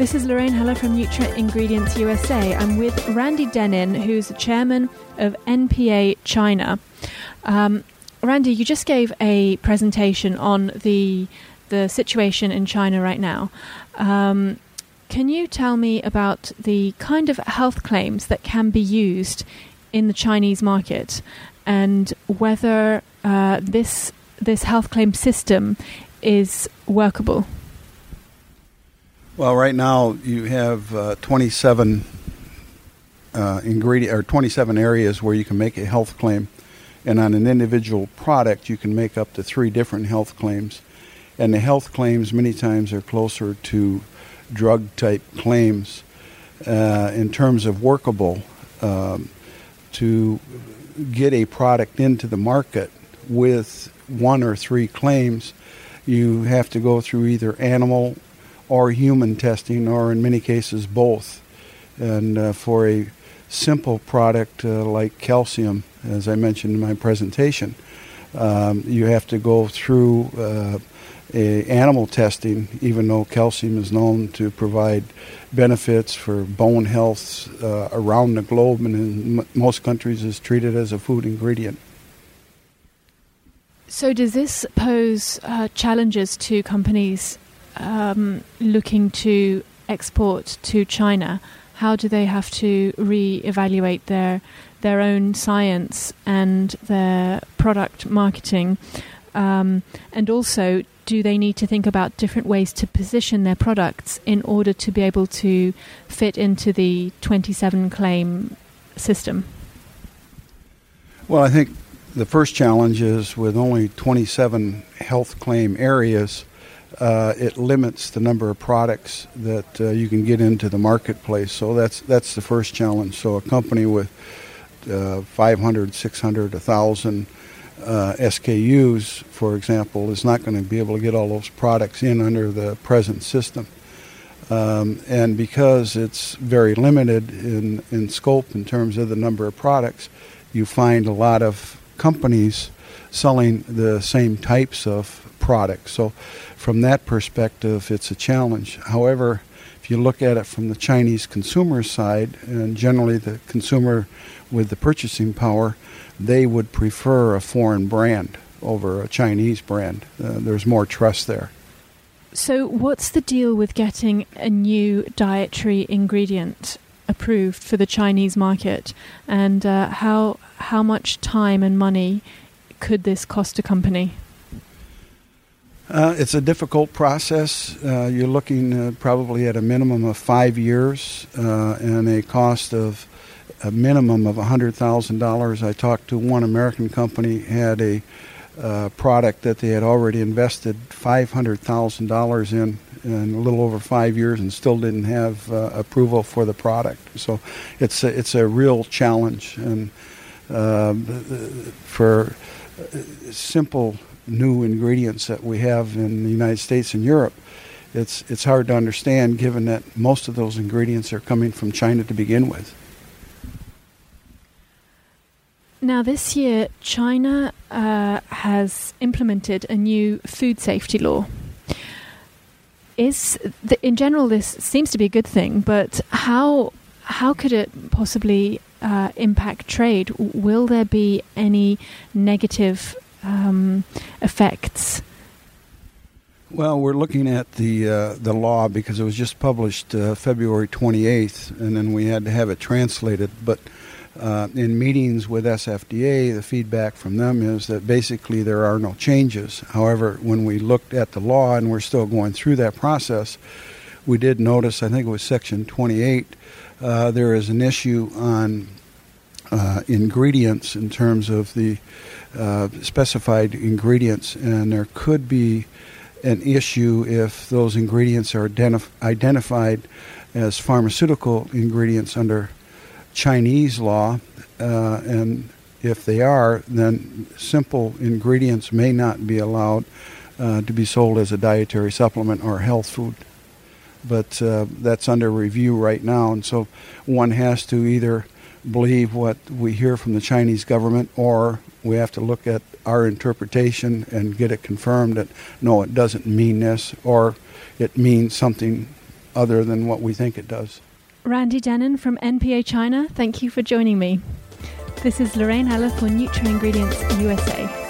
This is Lorraine Heller from NutraIngredients USA. I'm with Randy Dennin, who's the chairman of NPA China. Um, Randy, you just gave a presentation on the the situation in China right now. Um, can you tell me about the kind of health claims that can be used in the Chinese market, and whether uh, this this health claim system is workable? Well, right now you have uh, 27 uh, ingredient or 27 areas where you can make a health claim, and on an individual product you can make up to three different health claims, and the health claims many times are closer to drug type claims uh, in terms of workable um, to get a product into the market with one or three claims. You have to go through either animal or human testing, or in many cases both. And uh, for a simple product uh, like calcium, as I mentioned in my presentation, um, you have to go through uh, animal testing, even though calcium is known to provide benefits for bone health uh, around the globe and in m- most countries is treated as a food ingredient. So, does this pose uh, challenges to companies um, looking to export to China, how do they have to re-evaluate their their own science and their product marketing, um, and also do they need to think about different ways to position their products in order to be able to fit into the 27 claim system? Well, I think the first challenge is with only 27 health claim areas uh, it limits the number of products that uh, you can get into the marketplace. So that's that's the first challenge. So a company with uh, 500, 600, 1,000 uh, SKUs, for example, is not going to be able to get all those products in under the present system. Um, and because it's very limited in, in scope in terms of the number of products, you find a lot of companies selling the same types of products. So from that perspective, it's a challenge. However, if you look at it from the Chinese consumer side, and generally the consumer with the purchasing power, they would prefer a foreign brand over a Chinese brand. Uh, there's more trust there. So, what's the deal with getting a new dietary ingredient approved for the Chinese market, and uh, how how much time and money could this cost a company? Uh, it's a difficult process. Uh, you're looking uh, probably at a minimum of five years uh, and a cost of a minimum of $100,000. I talked to one American company had a uh, product that they had already invested $500,000 in in a little over five years and still didn't have uh, approval for the product. So it's a, it's a real challenge and for simple new ingredients that we have in the United States and Europe, it's it's hard to understand given that most of those ingredients are coming from China to begin with. Now, this year, China uh, has implemented a new food safety law. Is the, in general this seems to be a good thing, but how how could it possibly uh, impact trade? Will there be any negative um, effects? Well, we're looking at the uh, the law because it was just published uh, February 28th, and then we had to have it translated. But uh, in meetings with SFDA, the feedback from them is that basically there are no changes. However, when we looked at the law, and we're still going through that process, we did notice, I think it was Section 28, uh, there is an issue on uh, ingredients in terms of the uh, specified ingredients, and there could be an issue if those ingredients are identif- identified as pharmaceutical ingredients under Chinese law, uh, and if they are, then simple ingredients may not be allowed uh, to be sold as a dietary supplement or health food. But uh, that's under review right now, and so one has to either believe what we hear from the Chinese government, or we have to look at our interpretation and get it confirmed that no, it doesn't mean this, or it means something other than what we think it does. Randy Dennin from NPA China, thank you for joining me. This is Lorraine Heller for NutraIngredients USA.